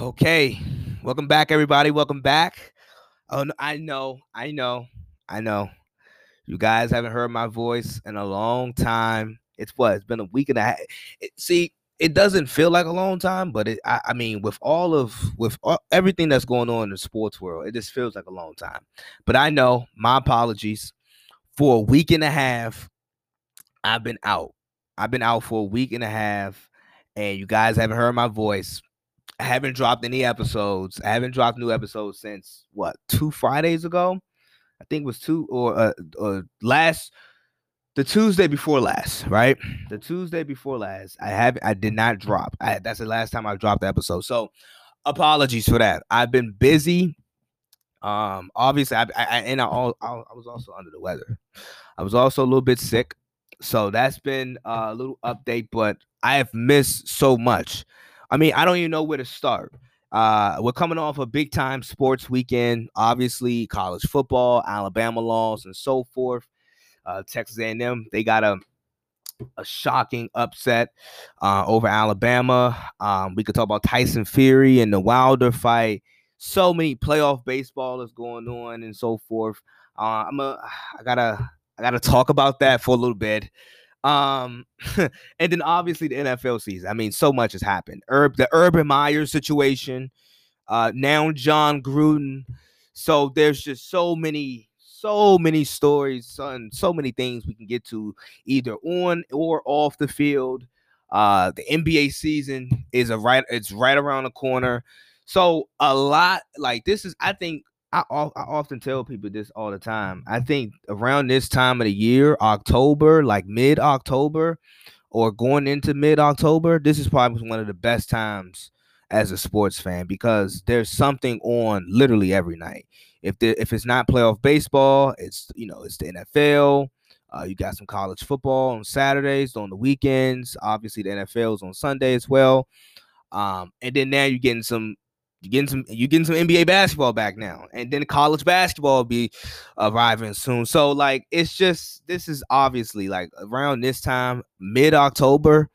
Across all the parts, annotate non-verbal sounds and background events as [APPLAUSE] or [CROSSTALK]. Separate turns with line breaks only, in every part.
Okay, welcome back, everybody. Welcome back. Oh, no, I know, I know, I know. You guys haven't heard my voice in a long time. It's what? It's been a week and a half. It, see, it doesn't feel like a long time, but it. I, I mean, with all of with all, everything that's going on in the sports world, it just feels like a long time. But I know. My apologies. For a week and a half, I've been out. I've been out for a week and a half, and you guys haven't heard my voice. I haven't dropped any episodes. I haven't dropped new episodes since what two Fridays ago. I think it was two or uh, uh last the Tuesday before last, right? The Tuesday before last, I have I did not drop. I, that's the last time I dropped the episode. So apologies for that. I've been busy. Um, obviously, I, I and I, all, I was also under the weather. I was also a little bit sick, so that's been a little update. But I have missed so much. I mean, I don't even know where to start. Uh, we're coming off a big time sports weekend. Obviously, college football, Alabama laws, and so forth. Uh, Texas A&M they got a a shocking upset uh, over Alabama. Um, we could talk about Tyson Fury and the Wilder fight. So many playoff baseball is going on and so forth. Uh, I'm a, I gotta I gotta talk about that for a little bit. Um, [LAUGHS] and then obviously the NFL season. I mean, so much has happened. Herb, the Urban Meyer situation, uh, now Jon Gruden. So there's just so many, so many stories and so many things we can get to either on or off the field. Uh, the NBA season is a right, it's right around the corner. So a lot like this is, I think, I, I often tell people this all the time. I think around this time of the year, October, like mid October, or going into mid October, this is probably one of the best times as a sports fan because there's something on literally every night. If the if it's not playoff baseball, it's you know it's the NFL. Uh, you got some college football on Saturdays, on the weekends. Obviously, the NFL is on Sunday as well. Um, and then now you're getting some you getting some you getting some NBA basketball back now, and then college basketball be arriving soon. So like it's just this is obviously like around this time, mid October,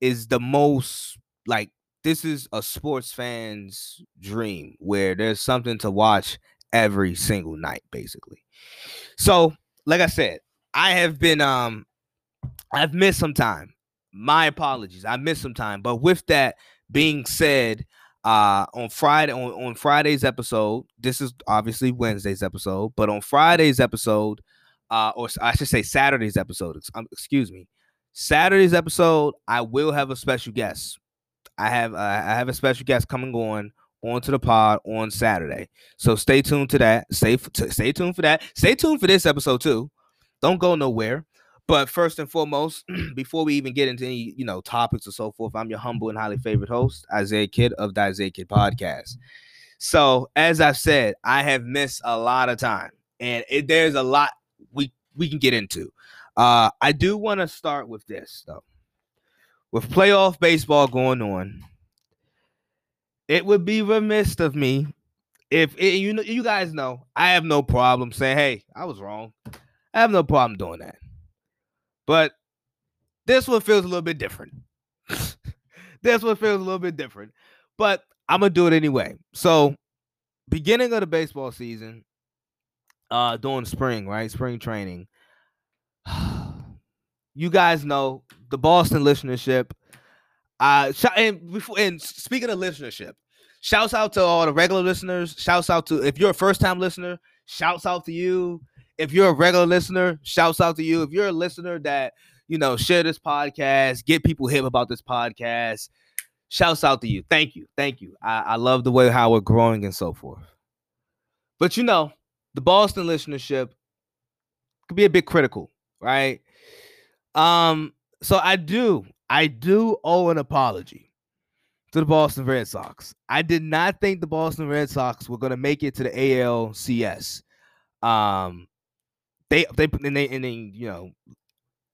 is the most like this is a sports fan's dream where there's something to watch every single night, basically. So, like I said, I have been um I've missed some time. My apologies. I missed some time. But with that being said, uh on Friday on, on Friday's episode, this is obviously Wednesday's episode, but on Friday's episode, uh, or I should say Saturday's episode, um, excuse me, Saturday's episode, I will have a special guest. I have uh, I have a special guest coming on onto the pod on Saturday. So stay tuned to that. Stay stay tuned for that. Stay tuned for this episode too. Don't go nowhere. But first and foremost, [CLEARS THROAT] before we even get into any, you know, topics or so forth, I'm your humble and highly favorite host, Isaiah Kidd of the Isaiah Kidd Podcast. So, as I've said, I have missed a lot of time, and it, there's a lot we we can get into. Uh, I do want to start with this though. With playoff baseball going on, it would be remiss of me if it, you know you guys know I have no problem saying, "Hey, I was wrong." I have no problem doing that. But this one feels a little bit different. [LAUGHS] this one feels a little bit different. But I'm gonna do it anyway. So, beginning of the baseball season, uh, during spring, right? Spring training. [SIGHS] you guys know the Boston listenership. Uh, and before and speaking of listenership, shouts out to all the regular listeners. Shouts out to if you're a first time listener. Shouts out to you if you're a regular listener, shouts out to you. If you're a listener that, you know, share this podcast, get people hip about this podcast, shouts out to you. Thank you. Thank you. I, I love the way how we're growing and so forth. But you know, the Boston listenership could be a bit critical, right? Um, so I do, I do owe an apology to the Boston Red Sox. I did not think the Boston Red Sox were going to make it to the ALCS. Um, they they and they and then you know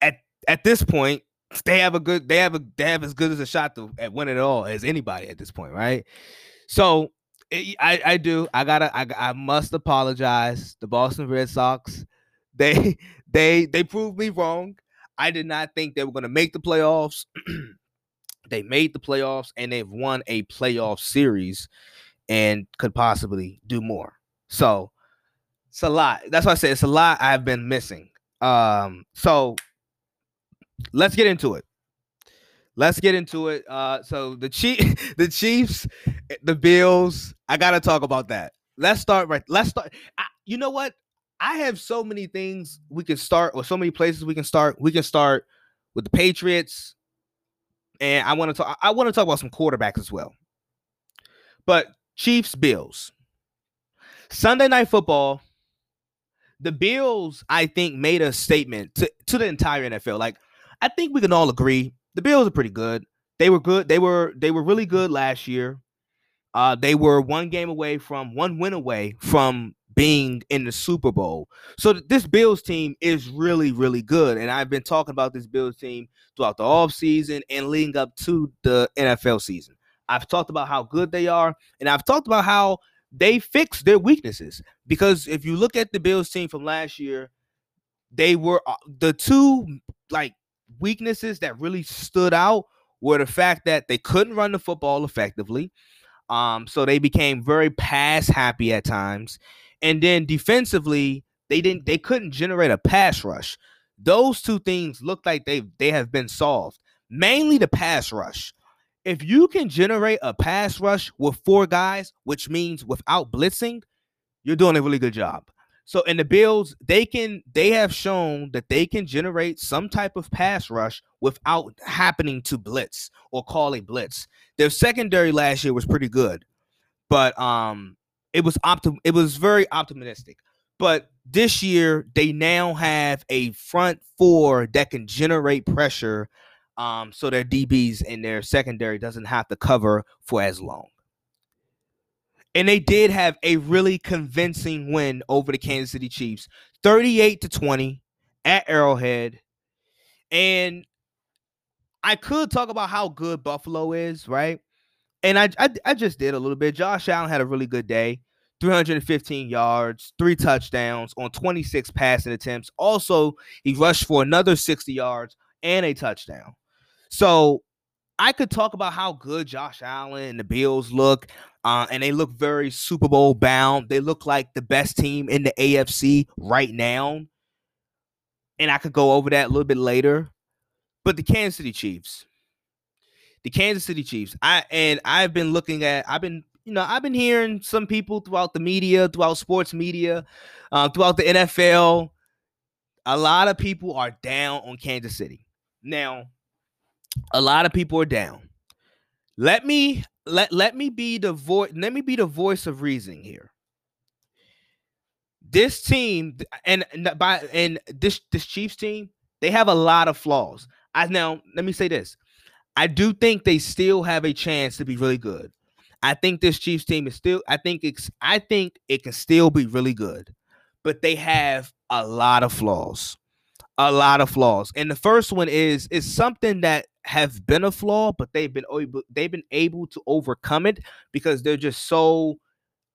at at this point they have a good they have a they have as good as a shot to at winning it all as anybody at this point, right? So eh, it, I I do I gotta I I must apologize. The Boston Red Sox [LAUGHS] they they they proved me wrong. I did not think they were gonna make the playoffs. [CLEARS THROAT] They made the playoffs and they've won a playoff series and could possibly do more. So it's a lot. That's why I say it's a lot I've been missing. Um, so let's get into it. Let's get into it. Uh, so the chief, [LAUGHS] the Chiefs, the Bills. I gotta talk about that. Let's start right. Let's start. I, you know what? I have so many things we can start, or so many places we can start. We can start with the Patriots, and I want to talk. I want to talk about some quarterbacks as well. But Chiefs, Bills, Sunday Night Football. The Bills, I think, made a statement to, to the entire NFL. Like, I think we can all agree the Bills are pretty good. They were good. They were they were really good last year. Uh, they were one game away from one win away from being in the Super Bowl. So this Bills team is really, really good. And I've been talking about this Bills team throughout the offseason and leading up to the NFL season. I've talked about how good they are, and I've talked about how they fixed their weaknesses. Because if you look at the Bills team from last year, they were uh, the two like weaknesses that really stood out were the fact that they couldn't run the football effectively. Um, so they became very pass happy at times. And then defensively, they didn't they couldn't generate a pass rush. Those two things look like they they have been solved. Mainly the pass rush. If you can generate a pass rush with four guys, which means without blitzing, you're doing a really good job. So in the Bills, they can they have shown that they can generate some type of pass rush without happening to blitz or call a blitz. Their secondary last year was pretty good, but um it was optim it was very optimistic. But this year they now have a front four that can generate pressure um so their DBs and their secondary doesn't have to cover for as long. And they did have a really convincing win over the Kansas City Chiefs, 38 to 20 at Arrowhead. And I could talk about how good Buffalo is, right? And I, I, I just did a little bit. Josh Allen had a really good day. 315 yards, three touchdowns on 26 passing attempts. Also, he rushed for another 60 yards and a touchdown. So I could talk about how good Josh Allen and the Bills look, uh, and they look very Super Bowl bound. They look like the best team in the AFC right now. And I could go over that a little bit later. But the Kansas City Chiefs, the Kansas City Chiefs, I and I've been looking at, I've been, you know, I've been hearing some people throughout the media, throughout sports media, uh, throughout the NFL. A lot of people are down on Kansas City. Now, a lot of people are down. Let me let let me be the voice. Let me be the voice of reason here. This team and by and this this Chiefs team, they have a lot of flaws. I now let me say this. I do think they still have a chance to be really good. I think this Chiefs team is still. I think it's. I think it can still be really good, but they have a lot of flaws a lot of flaws. And the first one is is something that have been a flaw, but they've been able they've been able to overcome it because they're just so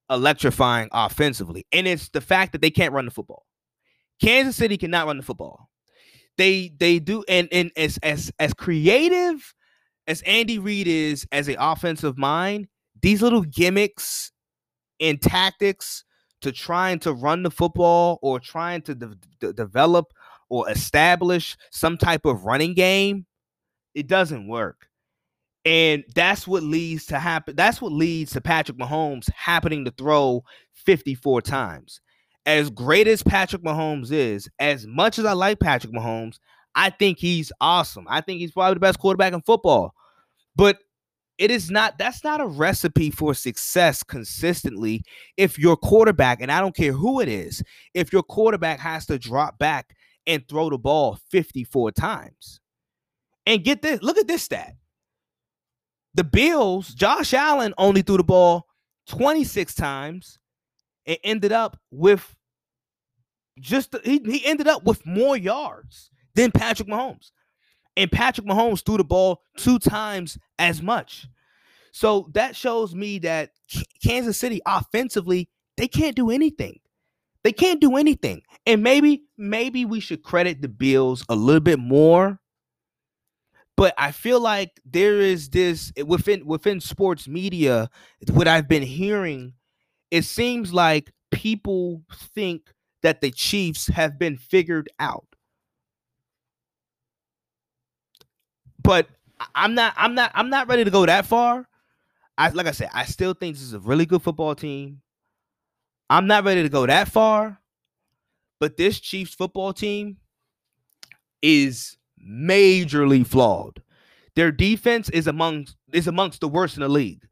electrifying offensively. And it's the fact that they can't run the football. Kansas City cannot run the football. They they do and and as as as creative as Andy Reid is as an offensive mind, these little gimmicks and tactics to trying to run the football or trying to de- de- develop or establish some type of running game, it doesn't work. And that's what leads to happen. That's what leads to Patrick Mahomes happening to throw 54 times. As great as Patrick Mahomes is, as much as I like Patrick Mahomes, I think he's awesome. I think he's probably the best quarterback in football. But it is not that's not a recipe for success consistently if your quarterback and I don't care who it is, if your quarterback has to drop back and throw the ball 54 times. And get this, look at this stat. The Bills, Josh Allen only threw the ball 26 times and ended up with just he, he ended up with more yards than Patrick Mahomes. And Patrick Mahomes threw the ball two times as much. So that shows me that Kansas City offensively, they can't do anything. They can't do anything. And maybe, maybe we should credit the Bills a little bit more But I feel like there is this eh, within within sports media, what I've been hearing, it seems like people think that the Chiefs have been figured out. But I'm not I'm not I'm not ready to go that far. I like I said, I still think this is a really good football team. I'm not ready to go that far, but this Chiefs football team is majorly flawed. Their defense is amongst is amongst the worst in the league.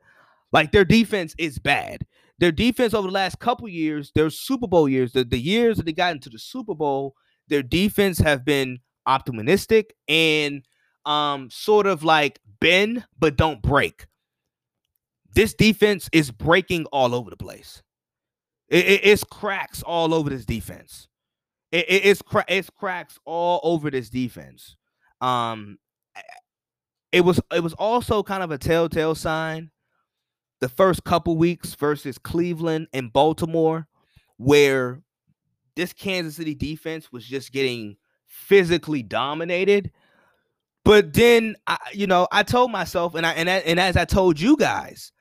Like their defense is bad. Their defense over the last couple years, their Super Bowl years, the, the years that they got into the Super Bowl, their defense have been optimistic and um sort of like bend but don't break. This defense is breaking all over the place. It, it, it's cracks all over this defense. It, it's cra- it's cracks all over this defense. Um, it was it was also kind of a telltale sign the first couple weeks versus Cleveland and Baltimore, where this Kansas City defense was just getting physically dominated. But then, I, you know, I told myself, and I and, and as I told you guys,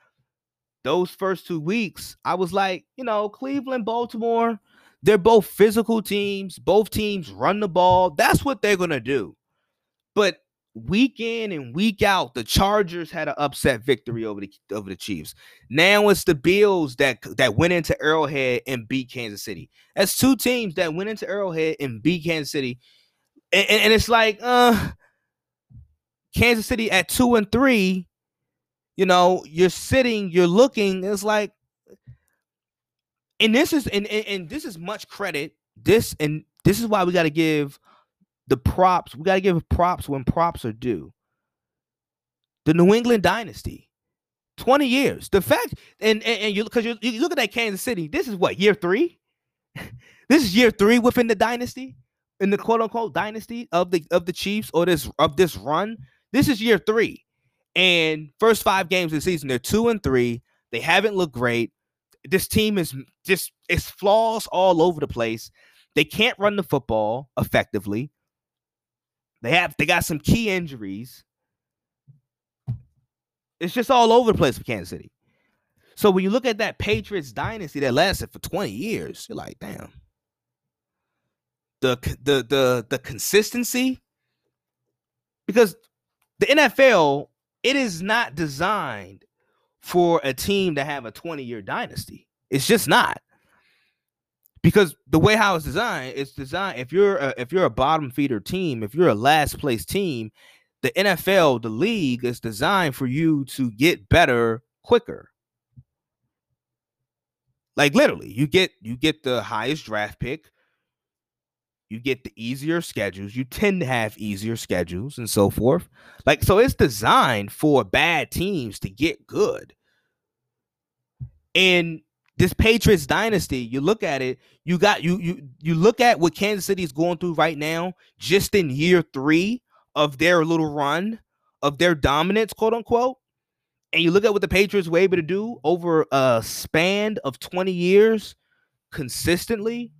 those first two weeks, I was like, you know, Cleveland, Baltimore, they're both physical teams. Both teams run the ball. That's what they're gonna do. But week in and week out, the Chargers had an upset victory over the over the Chiefs. Now it's the Bills that that went into Arrowhead and beat Kansas City. That's two teams that went into Arrowhead and beat Kansas City, and, and, and it's like, uh, Kansas City at two and three. You know, you're sitting, you're looking. It's like, and this is and, and, and this is much credit. This and this is why we got to give the props. We got to give props when props are due. The New England dynasty, 20 years. The fact, and and, and you because you, you look at that Kansas City, this is what year three? [LAUGHS] this is year three within the dynasty, in the quote unquote dynasty of the of the Chiefs or this of this run. This is year three. And first five games of the season, they're two and three. They haven't looked great. This team is just it's flaws all over the place. They can't run the football effectively. They have they got some key injuries. It's just all over the place for Kansas City. So when you look at that Patriots dynasty that lasted for 20 years, you're like, damn. The the the the consistency because the NFL it is not designed for a team to have a 20 year dynasty. It's just not because the way how it's designed, it's designed. If you're a, if you're a bottom feeder team, if you're a last place team, the NFL, the league, is designed for you to get better quicker. Like literally, you get you get the highest draft pick, you get the easier schedules. You tend to have easier schedules and so forth. Like so, it's designed for bad teams to get good. And this Patriots dynasty, you look at it, you got you you you look at what Kansas City is going through right now, just in year three of their little run of their dominance, quote unquote, and you look at what the Patriots were able to do over a span of 20 years consistently,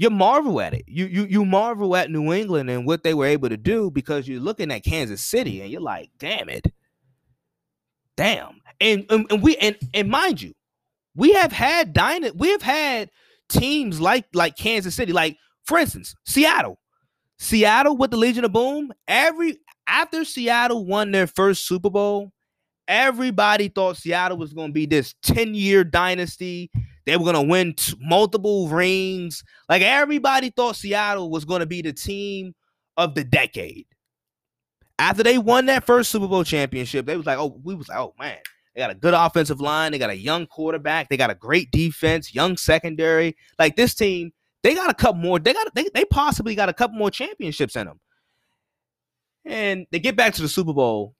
you marvel at it. You you you marvel at New England and what they were able to do because you're looking at Kansas City and you're like, damn it. Damn. And and, and we and and mind you, we have had dyna- we have had teams like like Kansas City, like for instance, Seattle. Seattle with the Legion of Boom, every after Seattle won their first Super Bowl, everybody thought Seattle was going to be this 10-year dynasty. They were going to win t- multiple rings. Like everybody thought Seattle was going to be the team of the decade. After they won that first Super Bowl championship, they was like, "Oh, we was like, oh man, they got a good offensive line. They got a young quarterback. They got a great defense, young secondary. Like this team, they got a couple more. They got they, they possibly got a couple more championships in them. And they get back to the Super Bowl.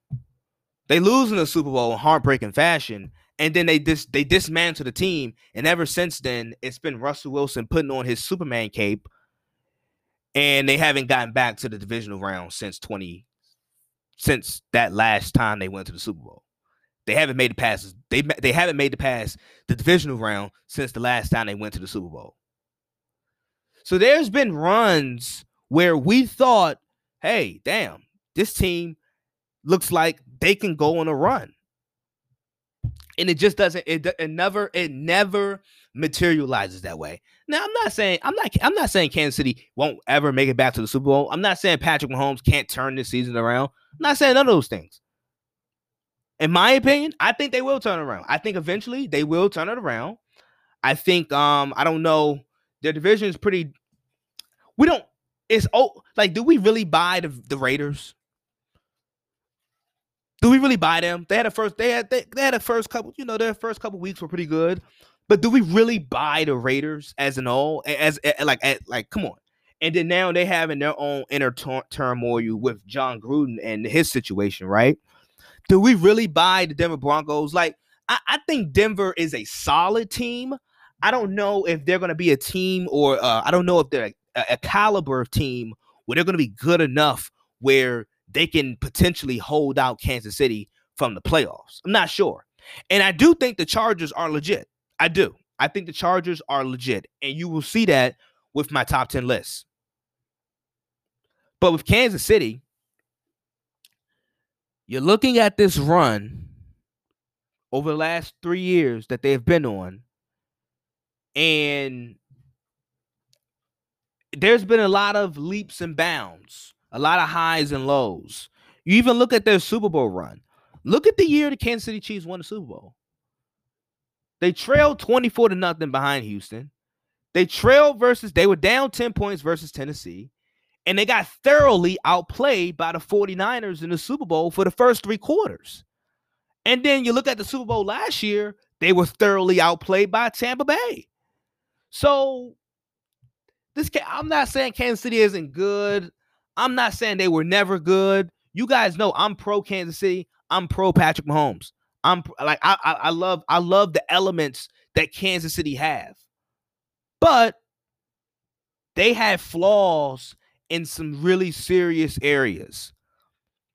They lose in the Super Bowl in heartbreaking fashion. And then they dis they dismantle the team. And ever since then, it's been Russell Wilson putting on his Superman cape. And they haven't gotten back to the divisional round since 20 since that last time they went to the Super Bowl. They haven't made the passes. They they haven't made the pass the divisional round since the last time they went to the Super Bowl. So there's been runs where we thought, hey, damn, this team looks like they can go on a run. And it just doesn't it, it never it never materializes that way. Now I'm not saying I'm not I'm not saying Kansas City won't ever make it back to the Super Bowl. I'm not saying Patrick Mahomes can't turn this season around. I'm not saying none of those things. In my opinion, I think they will turn around. I think eventually they will turn it around. I think um I don't know their division is pretty we don't it's oh like do we really buy the, the Raiders? Do we really buy them? They had a first they had they, they had a first couple, you know, their first couple weeks were pretty good. But do we really buy the Raiders as an all as, as like as, like come on? And then now they having their own inner turmoil with Jon Gruden and his situation, right? Do we really buy the Denver Broncos? Like I, I think Denver is a solid team. I don't know if they're going to be a team or uh, I don't know if they're a, a caliber of team where they're going to be good enough where they can potentially hold out Kansas City from the playoffs. I'm not sure. And I do think the Chargers are legit. I do. I think the Chargers are legit. And you will see that with my top 10 list. But with Kansas City, you're looking at this run over the last three years that they've been on, and there's been a lot of leaps and bounds, a lot of highs and lows. You even look at their Super Bowl run. Look at the year the Kansas City Chiefs won the Super Bowl. They trailed 24 to nothing behind Houston. They trailed versus, they were down 10 points versus Tennessee. And they got thoroughly outplayed by the 49ers in the Super Bowl for the first three quarters. And then you look at the Super Bowl last year, they were thoroughly outplayed by Tampa Bay. So this I'm not saying Kansas City isn't good. I'm not saying they were never good. You guys know I'm pro Kansas City. I'm pro Patrick Mahomes. I'm like I, I, I love I love the elements that Kansas City have, but they have flaws in some really serious areas.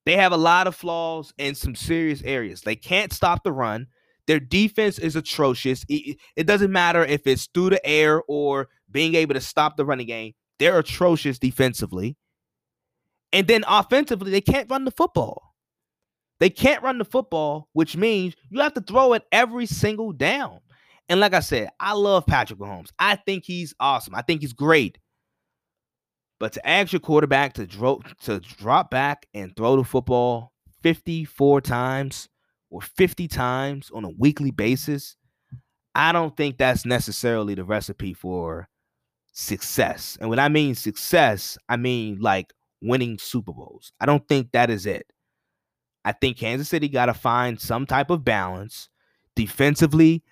They have a lot of flaws in some serious areas. They can't stop the run. Their defense is atrocious. It doesn't matter if it's through the air or being able to stop the running game. They're atrocious defensively. And then offensively, they can't run the football. They can't run the football, which means you have to throw it every single down. And like I said, I love Patrick Mahomes. I think he's awesome. I think he's great. But to ask your quarterback to drop to drop back and throw the football 54 times or 50 times on a weekly basis, I don't think that's necessarily the recipe for success. And when I mean success, I mean like winning Super Bowls. I don't think that is it. I think Kansas City got to find some type of balance defensively.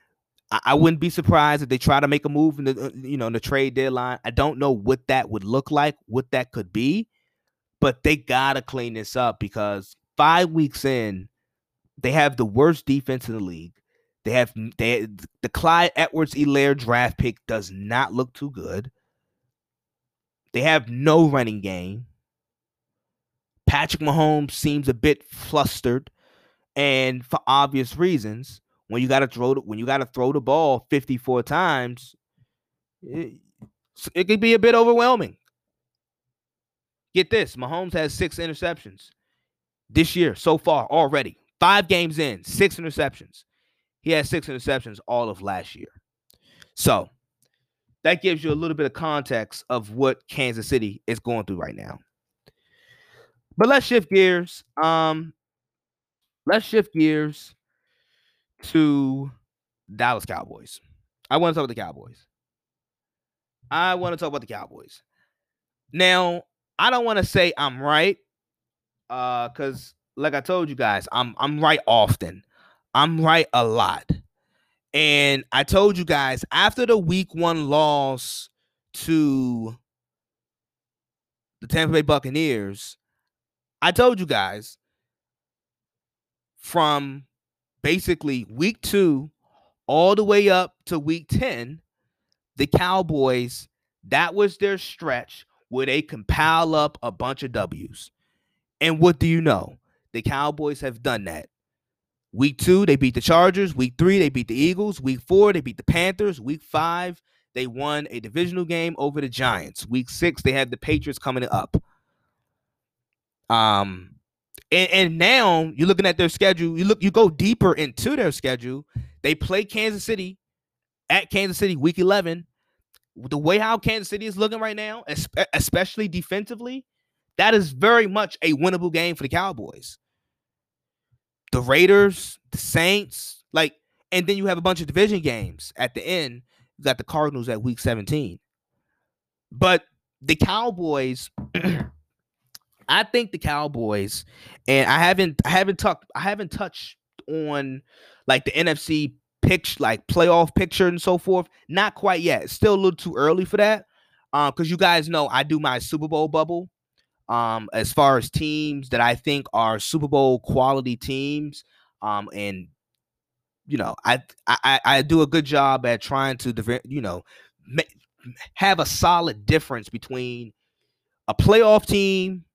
I, wouldn't be surprised if they try to make a move in the uh, you know in the trade deadline. I don't know what that would look like, what that could be, but they gotta clean this up because five weeks in, they have the worst defense in the league. They have they the Clyde Edwards-Helaire draft pick does not look too good. They have no running game. Patrick Mahomes seems a bit flustered, and for obvious reasons when you got to throw the, when you got to throw the ball 54 times, it, it could be a bit overwhelming. Get this, Mahomes has 6 interceptions this year so far already. 5 games in, 6 interceptions. He had 6 interceptions all of last year. So, that gives you a little bit of context of what Kansas City is going through right now. But let's shift gears. Um let's shift gears to Dallas Cowboys. I want to talk about the Cowboys. I want to talk about the Cowboys. Now, I don't want to say I'm right, uh, because like I told you guys, I'm I'm right often. I'm right a lot. And I told you guys after the week one loss to the Tampa Bay Buccaneers, I told you guys from basically week two all the way up to week 10, the Cowboys, that was their stretch where they can pile up a bunch of W's. And what do you know? The Cowboys have done that. Week two, they beat the Chargers. Week three, they beat the Eagles. Week four, they beat the Panthers. Week five, they won a divisional game over the Giants. Week six, they had the Patriots coming up. Um, And, and now you're looking at their schedule. You look, you go deeper into their schedule. They play Kansas City at Kansas City week 11. The way how Kansas City is looking right now, especially defensively, that is very much a winnable game for the Cowboys. The Raiders, the Saints, like, and then you have a bunch of division games at the end. You got the Cardinals at week 17. But the Cowboys, [CLEARS THROAT] I think the Cowboys, and I haven't I haven't talked I haven't touched on like the NFC pitch, like playoff picture and so forth. Not quite yet. Still a little too early for that. Um, because you guys know I do my Super Bowl bubble. Um, as far as teams that I think are Super Bowl quality teams. Um, and you know, I I I do a good job at trying to you know have a solid difference between a playoff team,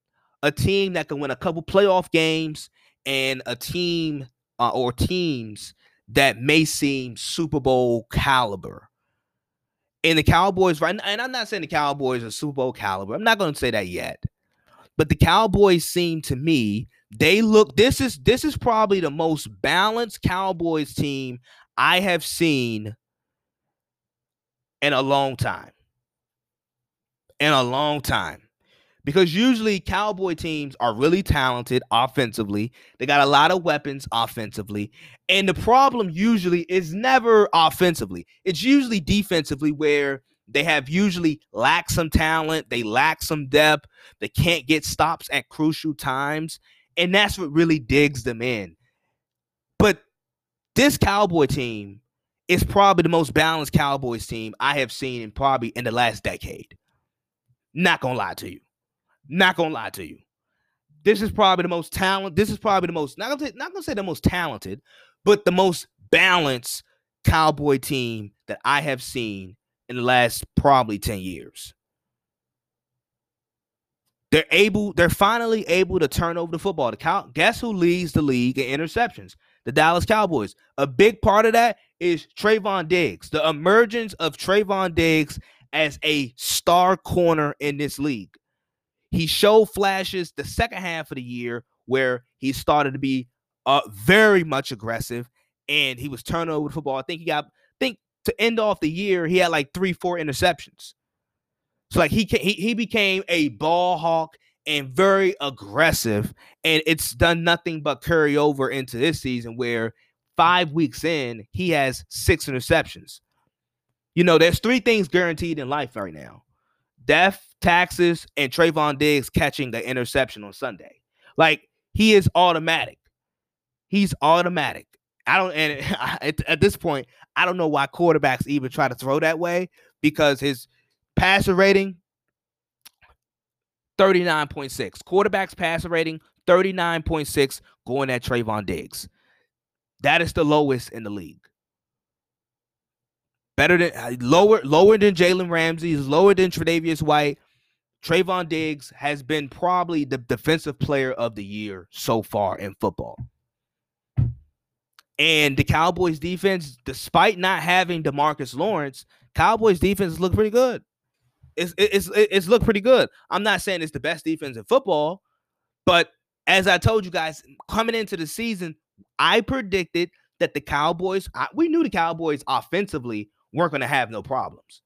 a team that can win a couple playoff games, and a team uh, or teams that may seem Super Bowl caliber. And the Cowboys, right? And I'm not saying the Cowboys are Super Bowl caliber. I'm not going to say that yet. But the Cowboys seem to me they look. This is this is probably the most balanced Cowboys team I have seen in a long time. In a long time because usually cowboy teams are really talented offensively. They got a lot of weapons offensively. And the problem usually is never offensively. It's usually defensively where they have usually lack some talent they lack some depth they can't get stops at crucial times and that's what really digs them in. But this cowboy team is probably the most balanced cowboys team i have seen in probably in the last decade. Not gonna lie to you not gonna lie to you. This is probably the most talent. This is probably the most not gonna say, not gonna say the most talented, but the most balanced cowboy team that I have seen in the last probably 10 years. They're able, they're finally able to turn over the football. The cow, guess who leads the league in interceptions? The Dallas Cowboys. A big part of that is Trevon Diggs. The emergence of Trevon Diggs as a star corner in this league. He showed flashes the second half of the year where he started to be uh, very much aggressive and he was turning over the football. I think he got, I think to end off the year, he had like three, four interceptions. So like he he he became a ball hawk and very aggressive, and it's done nothing but carry over into this season where five weeks in he has six interceptions. You know, there's three things guaranteed in life right now: death, taxes, and Trevon Diggs catching the interception on Sunday. Like he is automatic. He's automatic. I don't, and [LAUGHS] at, at this point, I don't know why quarterbacks even try to throw that way because his passer rating 39.6. Quarterbacks passer rating 39.6 going at Trevon Diggs. That is the lowest in the league. Better than uh, lower, lower than Jalen Ramsey, is lower than Tre'Davious White, Trevon Diggs has been probably the defensive player of the year so far in football. And the Cowboys defense, despite not having DeMarcus Lawrence, Cowboys defense look pretty good. It's it's it's looked pretty good. I'm not saying it's the best defense in football, but as I told you guys coming into the season, I predicted that the Cowboys, I, we knew the Cowboys offensively weren't going to have no problems.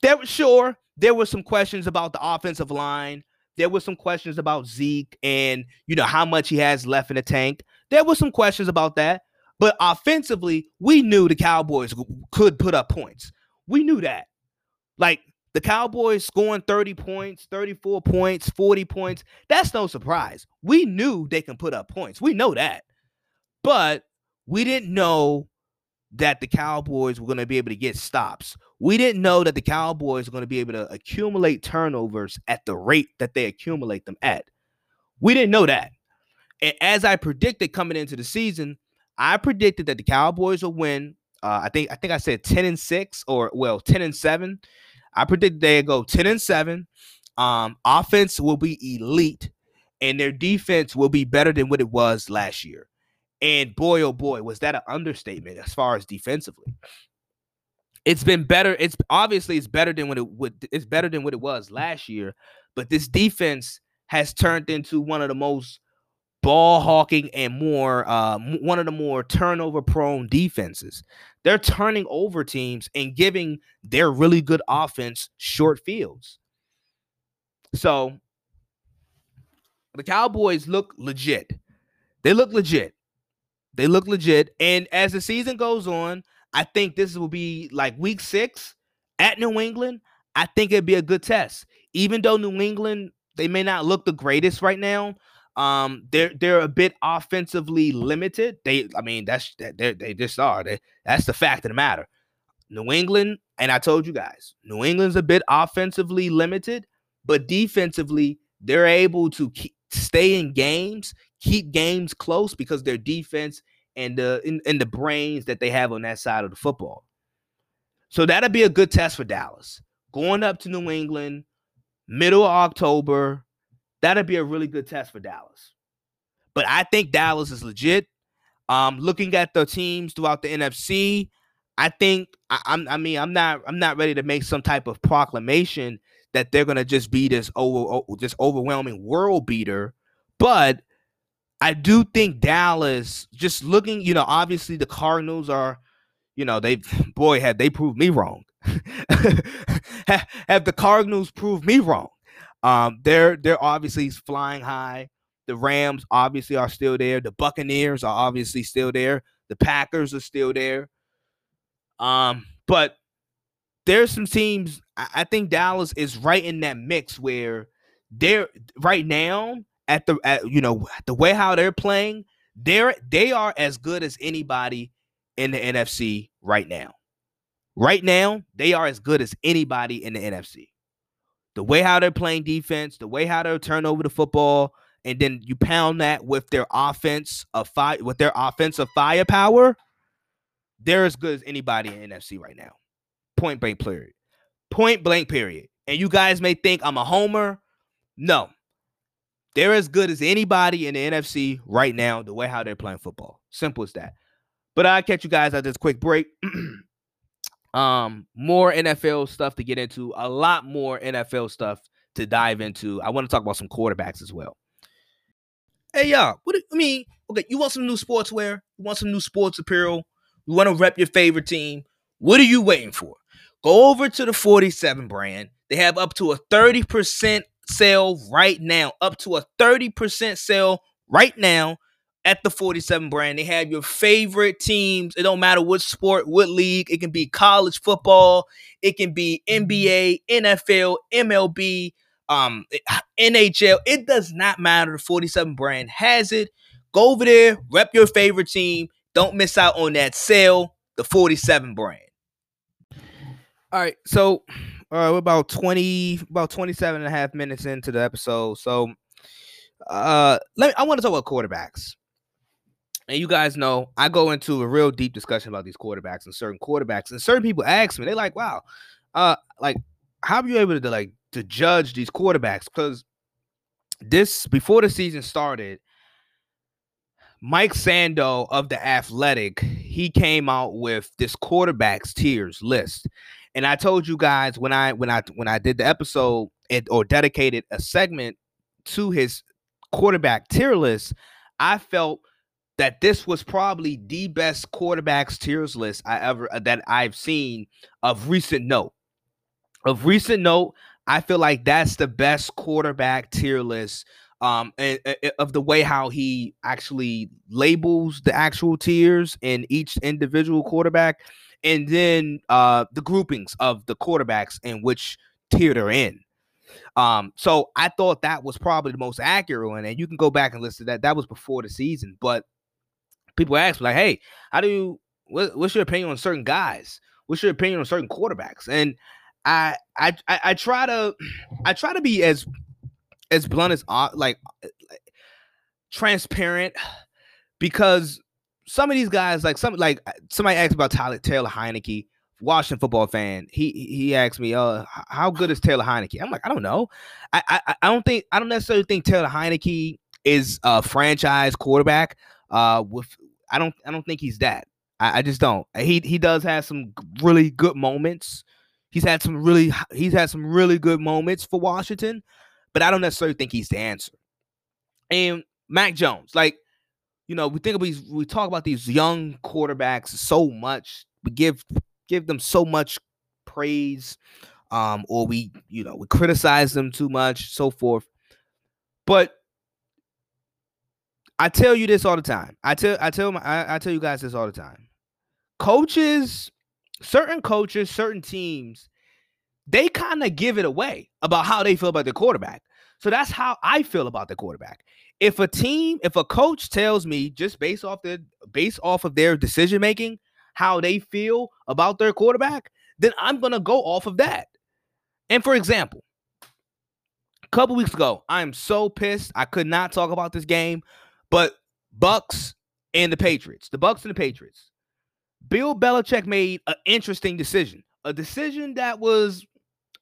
They were sure there were some questions about the offensive line. There were some questions about Zeke and you know how much he has left in the tank. There were some questions about that. But offensively, we knew the Cowboys could put up points. We knew that. Like the Cowboys scoring 30 points, 34 points, 40 points, that's no surprise. We knew they can put up points. We know that. But we didn't know that the Cowboys were going to be able to get stops. We didn't know that the Cowboys are going to be able to accumulate turnovers at the rate that they accumulate them at. We didn't know that. And as I predicted coming into the season, I predicted that the Cowboys will win. Uh, I think I think I said 10 and 6 or well 10 and 7. I predicted they go 10 and 7. Um, offense will be elite and their defense will be better than what it was last year. And boy, oh boy, was that an understatement as far as defensively. It's been better. It's obviously it's better than what it would. It's better than what it was last year. But this defense has turned into one of the most ball hawking and more uh, one of the more turnover prone defenses. They're turning over teams and giving their really good offense short fields. So the Cowboys look legit. They look legit. They look legit. And as the season goes on, I think this will be like week six at New England. I think it'd be a good test. Even though New England, they may not look the greatest right now. Um, they're they're a bit offensively limited. They, I mean, that's they they just are. They, that's the fact of the matter. New England, and I told you guys, New England's a bit offensively limited, but defensively, they're able to keep, stay in games, keep games close because their defense and the in, and the brains that they have on that side of the football. So that'll be a good test for Dallas. Going up to New England, middle of October, that'll be a really good test for Dallas. But I think Dallas is legit. Um, looking at the teams throughout the NFC, I think I, am I mean, I'm not I'm not ready to make some type of proclamation that they're gonna just be this over this overwhelming world beater, but I do think Dallas, just looking, you know, obviously the Cardinals are, you know, they [SIGHS] boy have they proved me wrong. [LAUGHS] have the Cardinals proved me wrong? Um, they're they're obviously flying high. The Rams obviously are still there. The Buccaneers are obviously still there. The Packers are still there. Um, but there's some teams. I think Dallas is right in that mix where they're right now at the at, you know the way how they're playing. They're they are as good as anybody in the NFC right now. Right now, they are as good as anybody in the NFC the way how they're playing defense, the way how they're turn over the football, and then you pound that with their offense of fire, with their offensive firepower, they're as good as anybody in NFC right now. Point blank period. Point blank period. And you guys may think I'm a homer. No. They're as good as anybody in the NFC right now, the way how they're playing football. Simple as that. But I'll catch you guys at this quick break. [CLEARS THROAT] Um, more NFL stuff to get into, a lot more NFL stuff to dive into. I want to talk about some quarterbacks as well. Hey y'all, what do, I mean, okay, you want some new sportswear? You want some new sports apparel? You want to rep your favorite team? What are you waiting for? Go over to the 47 brand. They have up to a 30% sale right now. Up to a 30% sale right now at the 47 brand. They have your favorite teams. It don't matter what sport, what league. It can be college football, it can be NBA, NFL, MLB, um, NHL. It does not matter. The 47 brand has it. Go over there, rep your favorite team. Don't miss out on that sale. The 47 brand. All right, so uh, we're about 20, about 27 and a half minutes into the episode. So uh let me I want to talk about quarterbacks and you guys know I go into a real deep discussion about these quarterbacks and certain quarterbacks, and certain people ask me, they're like, "Wow, uh, like how are you able to like to judge these quarterbacks?" Because this before the season started, Mike Sando of the Athletic, he came out with this quarterbacks tiers list. And I told you guys when I when I when I did the episode or dedicated a segment to his quarterback tier list, I felt that this was probably the best quarterbacks tiers list I ever uh, that I've seen of recent note. Of recent note, I feel like that's the best quarterback tier list um and, and, of the way how he actually labels the actual tiers in each individual quarterback and then uh the groupings of the quarterbacks in which tier they're in. Um, so I thought that was probably the most accurate one, and you can go back and listen to that. That was before the season, but people ask me like, "Hey, how do you? What, what's your opinion on certain guys? What's your opinion on certain quarterbacks?" And I, I, I, I try to, I try to be as, as blunt as uh, like, like transparent, because some of these guys, like some, like somebody asked about Tyler Taylor Heinicke. Washington football fan. He he asked me, "Uh, how good is Taylor Heinicke?" I'm like, I don't know. I I, I don't think I don't necessarily think Taylor Heinicke is a franchise quarterback. Uh, with I don't I don't think he's that. I, I just don't. He he does have some really good moments. He's had some really he's had some really good moments for Washington, but I don't necessarily think he's the answer. And Mac Jones. Like, you know, we think of these, we talk about these young quarterbacks so much. We give give them so much praise, um, or we, you know, we criticize them too much, so forth. But I tell you this all the time. I tell I tell my I, I tell you guys this all the time. Coaches, certain coaches, certain teams, they kind of give it away about how they feel about their quarterback. So that's how I feel about the quarterback. If a team, if a coach tells me just based off the based off of their decision making, how they feel about their quarterback, then I'm gonna go off of that. And for example, a couple weeks ago, I am so pissed. I could not talk about this game, but Bucks and the Patriots, the Bucks and the Patriots. Bill Belichick made an interesting decision, a decision that was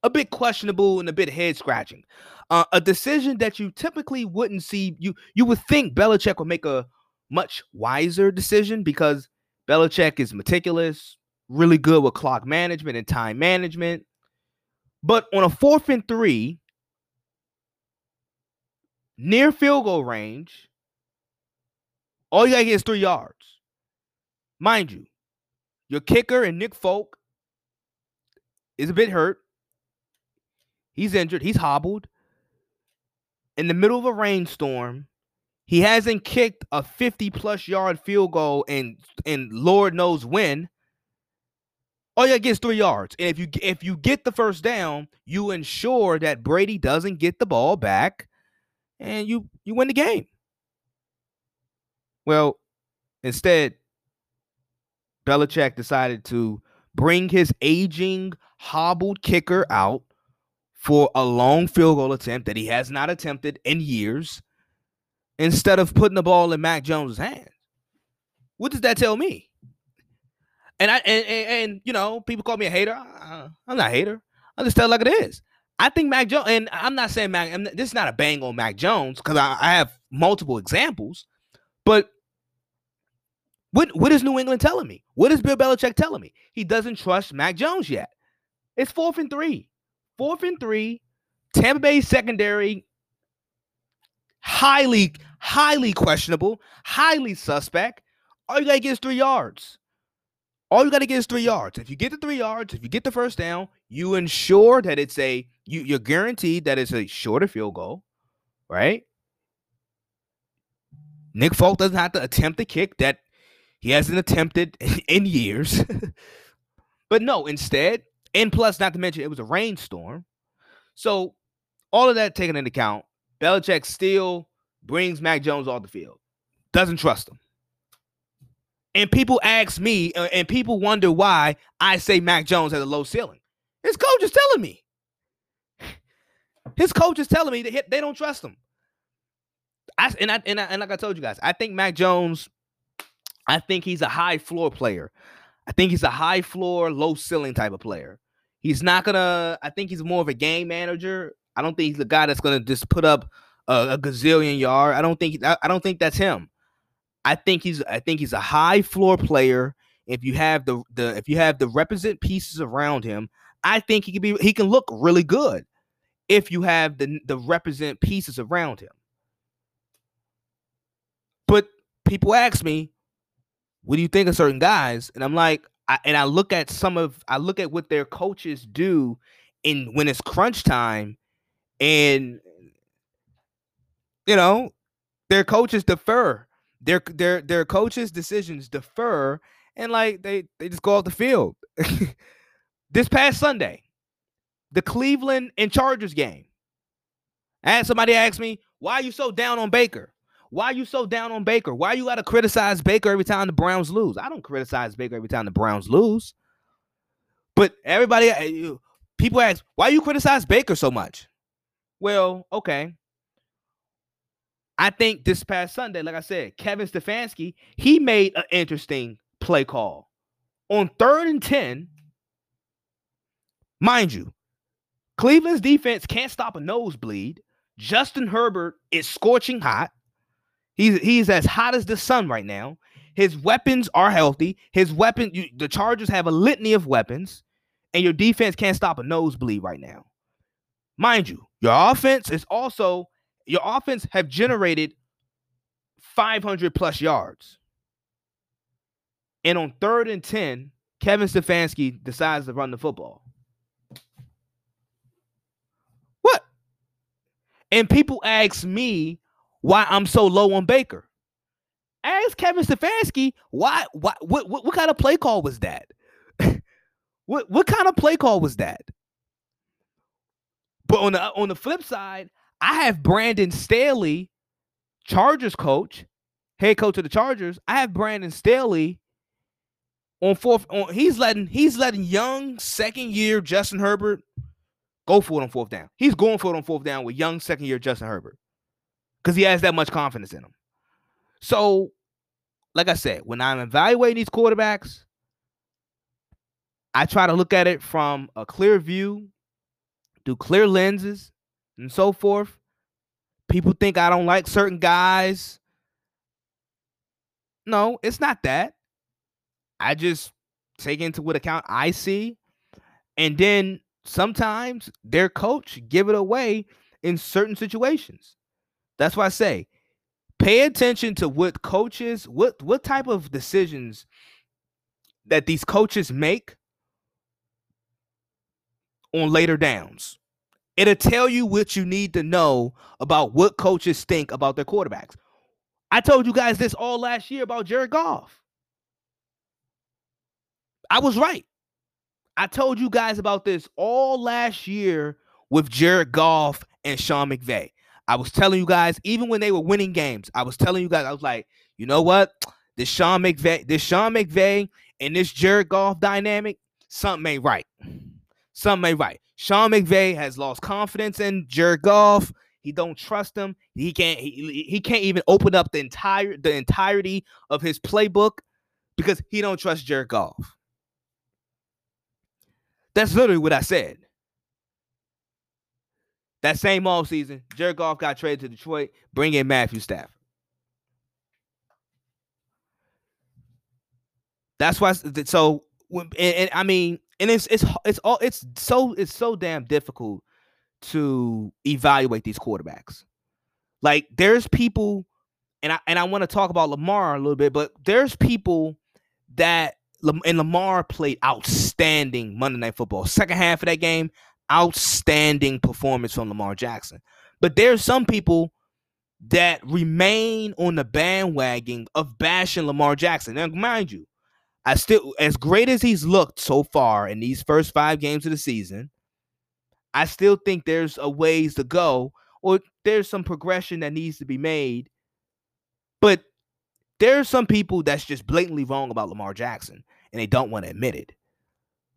a bit questionable and a bit head scratching. Uh, a decision that you typically wouldn't see. You you would think Belichick would make a much wiser decision because Belichick is meticulous, really good with clock management and time management. But on a fourth and three, near field goal range, all you gotta get is three yards. Mind you, your kicker and Nick Folk is a bit hurt. He's injured. He's hobbled. In the middle of a rainstorm, he hasn't kicked a 50 plus yard field goal and and Lord knows when. All you get is three yards. And if you if you get the first down, you ensure that Brady doesn't get the ball back and you you win the game. Well, instead, Belichick decided to bring his aging, hobbled kicker out for a long field goal attempt that he has not attempted in years instead of putting the ball in Mac Jones's hands. What does that tell me? And I and, and, and you know, people call me a hater. Uh, I'm not a hater. I just tell like it is. I think Mac Jones, and I'm not saying Mac. This is not a bang on Mac Jones because I, I have multiple examples. But what what is New England telling me? What is Bill Belichick telling me? He doesn't trust Mac Jones yet. It's fourth and three. Fourth and three. Tampa Bay secondary, highly, highly questionable, highly suspect. All you gotta get is three yards. All you got to get is three yards. If you get the three yards, if you get the first down, you ensure that it's a you, you're guaranteed that it's a shorter field goal, right? Nick Folk doesn't have to attempt the kick that he hasn't attempted [LAUGHS] in years. [LAUGHS] but no, instead, and plus, not to mention, it was a rainstorm. So, all of that taken into account, Belichick still brings Mac Jones off the field. Doesn't trust him. And people ask me, uh, and people wonder why I say Mac Jones has a low ceiling. His coach is telling me. [LAUGHS] His coach is telling me that they don't trust him. I and I and, I, and like I told you guys, I think Mac Jones. I think he's a high floor player. I think he's a high floor, low ceiling type of player. He's not gonna. I think he's more of a game manager. I don't think he's the guy that's gonna just put up a, a gazillion yard. I don't think. I, I don't think that's him. I think he's I think he's a high floor player. If you have the the if you have the represent pieces around him, I think he can be he can look really good if you have the the represent pieces around him. But people ask me, what do you think of certain guys? And I'm like, I, and I look at some of I look at what their coaches do in when it's crunch time, and you know, their coaches defer their their their coaches' decisions defer, and like they they just go off the field. [LAUGHS] this past Sunday, the Cleveland and Chargers game. I had somebody ask me, "Why are you so down on Baker? Why are you so down on Baker? Why you got to criticize Baker every time the Browns lose?" I don't criticize Baker every time the Browns lose. But everybody, uh, people ask, "Why you criticize Baker so much?" Well, okay. I think this past Sunday, like I said, Kevin Stefanski, he made an interesting play call. On third and 10, mind you, Cleveland's defense can't stop a nosebleed. Justin Herbert is scorching hot. He's he's as hot as the sun right now. His weapons are healthy. His weapon, you, the Chargers have a litany of weapons, and your defense can't stop a nosebleed right now. Mind you, your offense is also your offense have generated 500 plus yards. And on third and 10, Kevin Stefanski decides to run the football. What? And people ask me why I'm so low on Baker. Ask Kevin Stefanski why, why what, what, what kind of play call was that? [LAUGHS] what what kind of play call was that? But on the on the flip side, I have Brandon Staley, Chargers coach, head coach of the Chargers. I have Brandon Staley on fourth. On, he's letting he's letting young second year Justin Herbert go for it on fourth down. He's going for it on fourth down with young second year Justin Herbert because he has that much confidence in him. So, like I said, when I'm evaluating these quarterbacks, I try to look at it from a clear view, through clear lenses, and so forth. People think I don't like certain guys. No, it's not that. I just take into what account I see, and then sometimes their coach give it away in certain situations. That's why I say pay attention to what coaches, what what type of decisions that these coaches make on later downs. It'll tell you what you need to know about what coaches think about their quarterbacks. I told you guys this all last year about Jared Goff. I was right. I told you guys about this all last year with Jared Goff and Sean McVay. I was telling you guys, even when they were winning games, I was telling you guys, I was like, you know what? This Sean McVay, this Sean McVay and this Jared Goff dynamic, something ain't right. Something ain't right. Sean McVay has lost confidence in Jared Goff. He don't trust him. He can't. He, he can't even open up the entire the entirety of his playbook because he don't trust Jared Goff. That's literally what I said. That same off season, Jared Goff got traded to Detroit, bring in Matthew Stafford. That's why. So, and, and, I mean, and it's it's it's all it's so it's so damn difficult to evaluate these quarterbacks. Like, there's people, and I and I want to talk about Lamar a little bit, but there's people that and Lamar played outstanding Monday Night Football. Second half of that game, outstanding performance from Lamar Jackson. But there are some people that remain on the bandwagon of bashing Lamar Jackson. Now, mind you, I still, as great as he's looked so far in these first five games of the season, I still think there's a ways to go, or there's some progression that needs to be made. But there are some people that's just blatantly wrong about Lamar Jackson, and they don't want to admit it.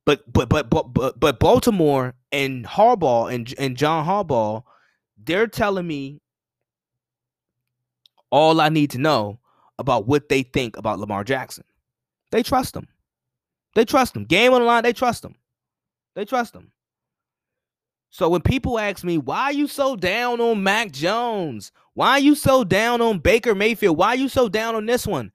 But but but but but, but Baltimore and Harbaugh and and John Harbaugh, they're telling me all I need to know about what they think about Lamar Jackson. They trust him. They trust him. Game on the line, they trust him. They trust him. So when people ask me, why are you so down on Mac Jones? Why are you so down on Baker Mayfield? Why are you so down on this one?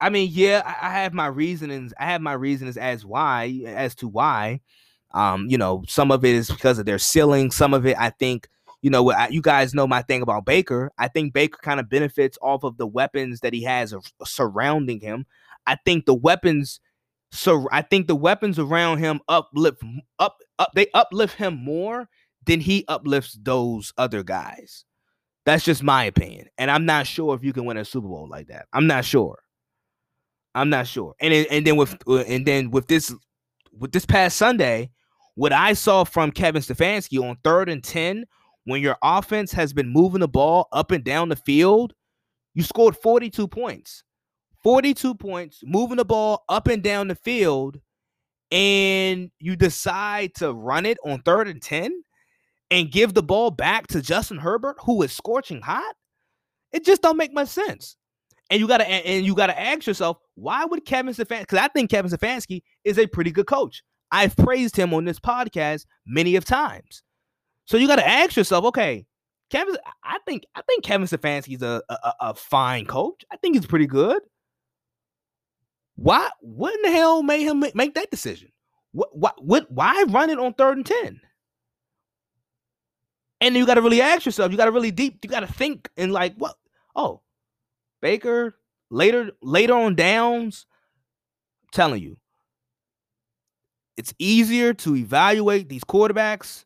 I mean, yeah, I, have my reasonings. I have my reasons as why, as to why. Um, you know, some of it is because of their ceiling. Some of it, I think, you know, you guys know my thing about Baker. I think Baker kind of benefits off of the weapons that he has surrounding him. I think the weapons, so I think the weapons around him uplift up, up. They uplift him more than he uplifts those other guys. That's just my opinion, and I'm not sure if you can win a Super Bowl like that. I'm not sure. I'm not sure. And and then with uh, and then with this with this past Sunday, what I saw from Kevin Stefanski on third and 10, when your offense has been moving the ball up and down the field, you scored 42 points. 42 points, moving the ball up and down the field, and you decide to run it on third and 10 and give the ball back to Justin Herbert, who is scorching hot. It just don't make much sense. And you gotta and you gotta ask yourself, why would Kevin Stefanski? Because I think Kevin Stefanski is a pretty good coach. I've praised him on this podcast many of times. So you gotta ask yourself, okay, Kevin, I think I think Kevin Stefanski's a, a, a fine coach. I think he's pretty good. Why? What in the hell made him make that decision? What? What? what why run it on third and ten? And you got to really ask yourself. You got to really deep. You got to think and like, what? Oh, Baker later later on downs. I'm telling you, it's easier to evaluate these quarterbacks,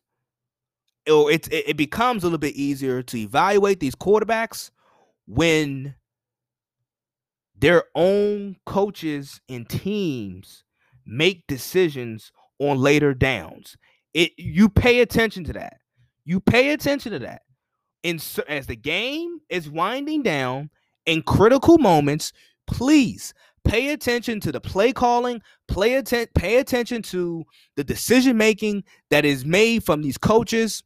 or it, it becomes a little bit easier to evaluate these quarterbacks when their own coaches and teams make decisions on later downs. It you pay attention to that. You pay attention to that. In as the game is winding down in critical moments, please pay attention to the play calling, play atten- pay attention to the decision making that is made from these coaches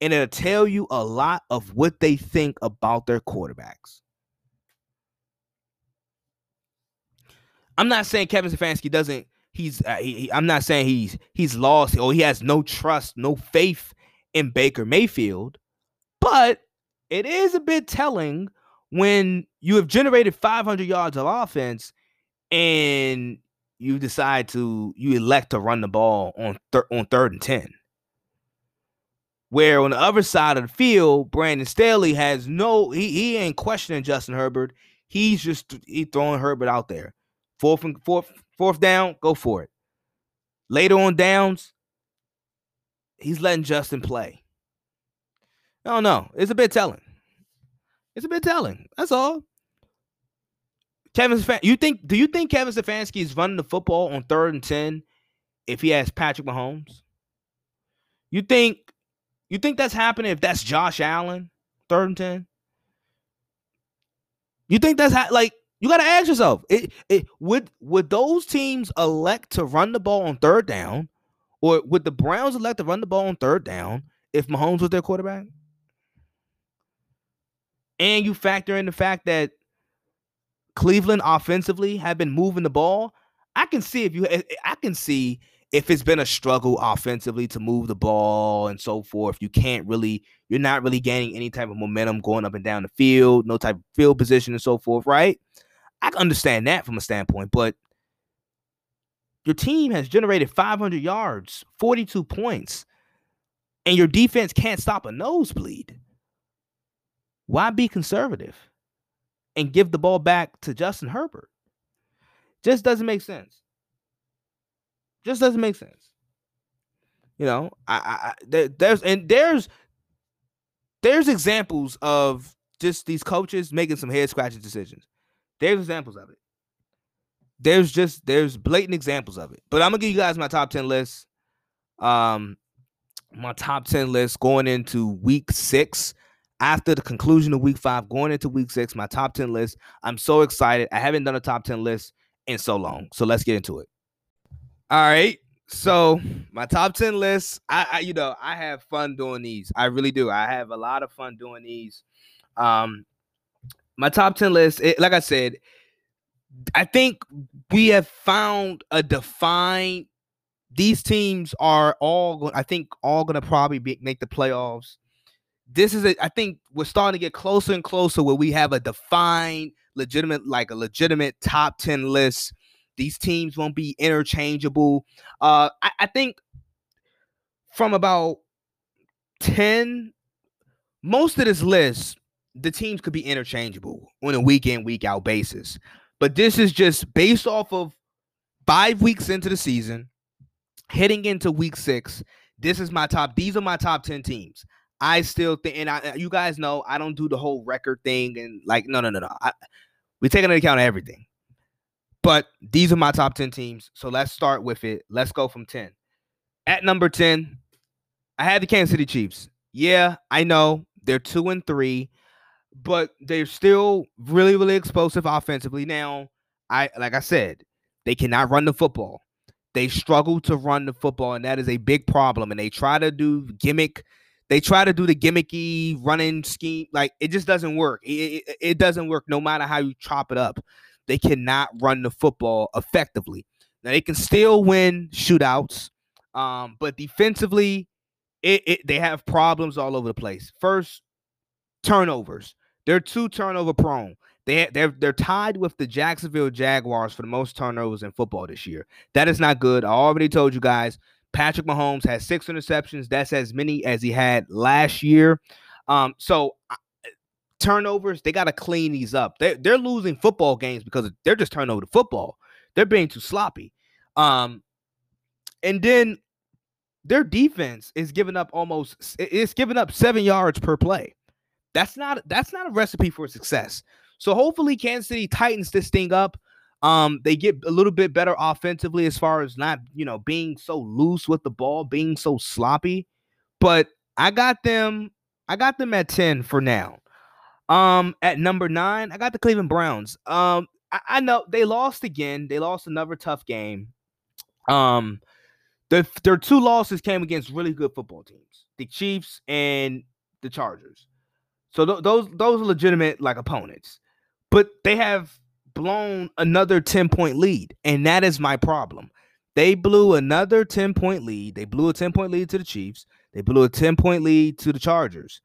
and it'll tell you a lot of what they think about their quarterbacks. I'm not saying Kevin Stefanski doesn't. He's. Uh, he, I'm not saying he's he's lost or he has no trust, no faith in Baker Mayfield, but it is a bit telling when you have generated 500 yards of offense and you decide to you elect to run the ball on thir- on third and ten. Where on the other side of the field, Brandon Staley has no he, he ain't questioning Justin Herbert. He's just he throwing Herbert out there. Fourth and fourth, fourth down, go for it. Later on downs, he's letting Justin play. I don't know. It's a bit telling. It's a bit telling. That's all. Kevin you think? Do you think Kevin Stefanski is running the football on third and ten if he has Patrick Mahomes? You think? You think that's happening if that's Josh Allen third and ten? You think that's ha- like you got to ask yourself: it, it, would would those teams elect to run the ball on third down, or would the Browns elect to run the ball on third down if Mahomes was their quarterback? And you factor in the fact that Cleveland offensively have been moving the ball. I can see if you, eh, eh, I can see if it's been a struggle offensively to move the ball and so forth. You can't really, you're not really gaining any type of momentum going up and down the field, no type of field position and so forth, right? I can understand that from a standpoint, but your team has generated 500 yards, 42 points, and your defense can't stop a nosebleed. Why be conservative and give the ball back to Justin Herbert? Just doesn't make sense. Just doesn't make sense. You know, I, I there, there's and there's there's examples of just these coaches making some head scratching decisions. There's examples of it. There's just there's blatant examples of it. But I'm gonna give you guys my top 10 list. Um my top 10 list going into week six. After the conclusion of week five, going into week six, my top 10 list. I'm so excited. I haven't done a top 10 list in so long. So let's get into it. All right. So my top 10 list, I, I you know, I have fun doing these. I really do. I have a lot of fun doing these. Um, my top 10 list, it, like I said, I think we have found a defined these teams are all I think all going to probably be, make the playoffs. This is a I think we're starting to get closer and closer where we have a defined legitimate like a legitimate top 10 list. These teams won't be interchangeable. Uh I, I think from about 10 most of this list the teams could be interchangeable on a week in, week out basis. But this is just based off of five weeks into the season, heading into week six. This is my top. These are my top 10 teams. I still think, and I, you guys know, I don't do the whole record thing and like, no, no, no, no. I, we take into account everything. But these are my top 10 teams. So let's start with it. Let's go from 10. At number 10, I had the Kansas City Chiefs. Yeah, I know they're two and three but they're still really, really explosive offensively. Now, I like I said, they cannot run the football. They struggle to run the football, and that is a big problem. And they try to do gimmick. They try to do the gimmicky running scheme. Like it just doesn't work. It, it, it doesn't work no matter how you chop it up. They cannot run the football effectively. Now they can still win shootouts, um, but defensively, it, it they have problems all over the place. First, turnovers. They're too turnover prone. They they're they're tied with the Jacksonville Jaguars for the most turnovers in football this year. That is not good. I already told you guys. Patrick Mahomes has six interceptions. That's as many as he had last year. Um, so turnovers, they got to clean these up. They're, they're losing football games because they're just turning over the football. They're being too sloppy. Um, and then their defense is giving up almost it's giving up seven yards per play. That's not that's not a recipe for success. So hopefully Kansas City tightens this thing up. Um, they get a little bit better offensively as far as not, you know, being so loose with the ball, being so sloppy. But I got them, I got them at 10 for now. Um, at number nine, I got the Cleveland Browns. Um, I, I know they lost again. They lost another tough game. Um, the, their two losses came against really good football teams, the Chiefs and the Chargers. So th- those those are legitimate like opponents, but they have blown another 10 point lead. And that is my problem. They blew another 10 point lead. They blew a 10 point lead to the Chiefs. They blew a 10 point lead to the Chargers.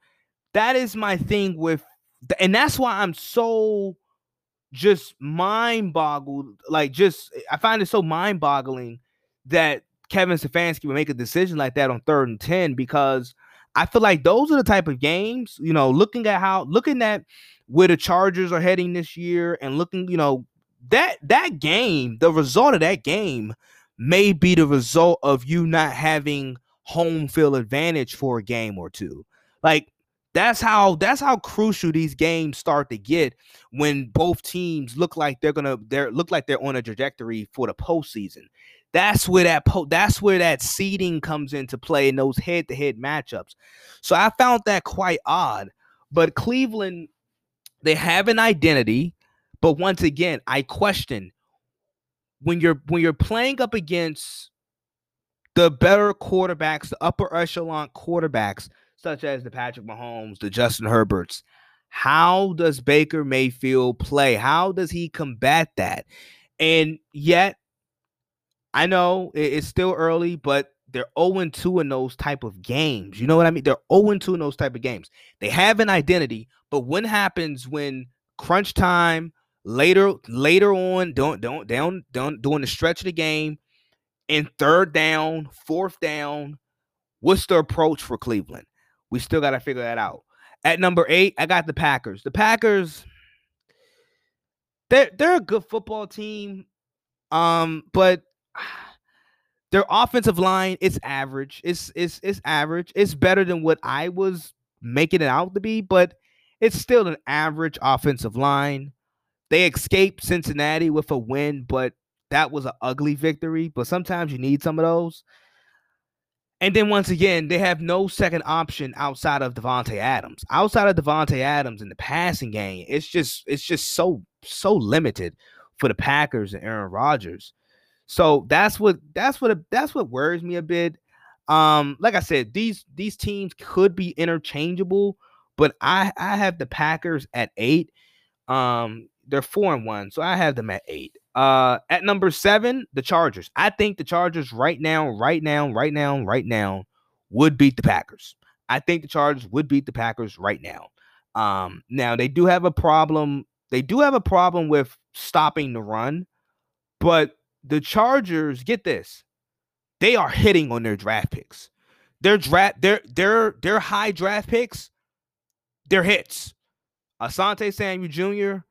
That is my thing with, and that's why I'm so just mind boggled. Like, just, I find it so mind boggling that Kevin Stefanski would make a decision like that on third and 10 because I feel like those are the type of games, you know, looking at how, looking at where the Chargers are heading this year and looking, you know, that that game, the result of that game may be the result of you not having home field advantage for a game or two. Like that's how that's how crucial these games start to get when both teams look like they're gonna they're look like they're on a trajectory for the postseason. That's where that po- that's where that seeding comes into play in those head-to-head matchups. So I found that quite odd. But Cleveland they have an identity, but once again, I question when you're when you're playing up against the better quarterbacks, the upper echelon quarterbacks, such as the Patrick Mahomes, the Justin Herberts. How does Baker Mayfield play? How does he combat that? And yet, I know it's still early, but they're 0 2 in those type of games. You know what I mean? They're 0 2 in those type of games. They have an identity, but what happens when crunch time later later on don't don't down don't doing the stretch of the game in third down, fourth down, what's the approach for Cleveland? We still got to figure that out. At number 8, I got the Packers. The Packers they're they're a good football team. Um, but [SIGHS] their offensive line it's average. It's it's it's average. It's better than what I was making it out to be, but it's still an average offensive line. They escaped Cincinnati with a win, but that was an ugly victory. But sometimes you need some of those. And then once again, they have no second option outside of Davante Adams. Outside of Davante Adams in the passing game, it's just it's just so so limited for the Packers and Aaron Rodgers. So that's what that's what that's what worries me a bit. Um, like I said, these these teams could be interchangeable, but I I have the Packers at eight. Um, they're four and one, so I have them at eight. Uh, at number seven, the Chargers. I think the Chargers right now, right now, right now, right now would beat the Packers. I think the Chargers would beat the Packers right now. Um, now they do have a problem. They do have a problem with stopping the run, but the Chargers, get this, they are hitting on their draft picks. Their draft, their their their high draft picks, their hits. Asante Samuel Jr.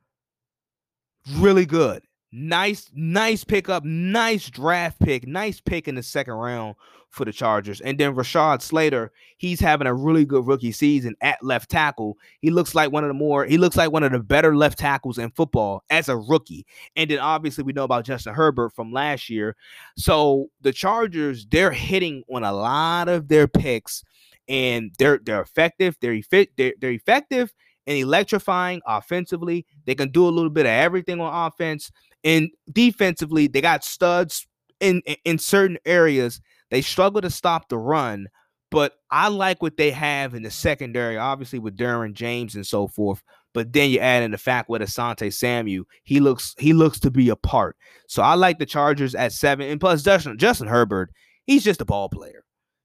Really good. Nice, nice pickup, nice draft pick, nice pick in the second round for the Chargers. And then Rashawn Slater, he's having a really good rookie season at left tackle. He looks like one of the more, he looks like one of the better left tackles in football as a rookie. And then obviously we know about Justin Herbert from last year. So the Chargers, they're hitting on a lot of their picks and they're they're effective, they're, efi- they're, they're effective and electrifying offensively. They can do a little bit of everything on offense. And defensively, they got studs in, in, in certain areas. They struggle to stop the run, but I like what they have in the secondary, obviously with Derwin James and so forth. But then you add in the fact with Asante Samuel, he looks he looks to be a part. So I like the Chargers at seven, and plus Justin Justin Herbert, he's just a ball player.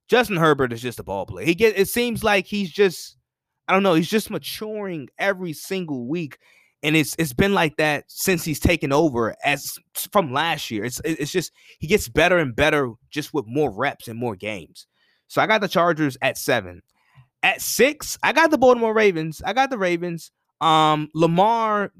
Justin Herbert is just a ball player. He get it seems like he's just I don't know, he's just maturing every single week and it's it's been like that since he's taken over as from last year. It's it's just he gets better and better just with more reps and more games. So I got the Chargers at seven. At six, I got the Baltimore Ravens. I got the Ravens. Um, Lamar,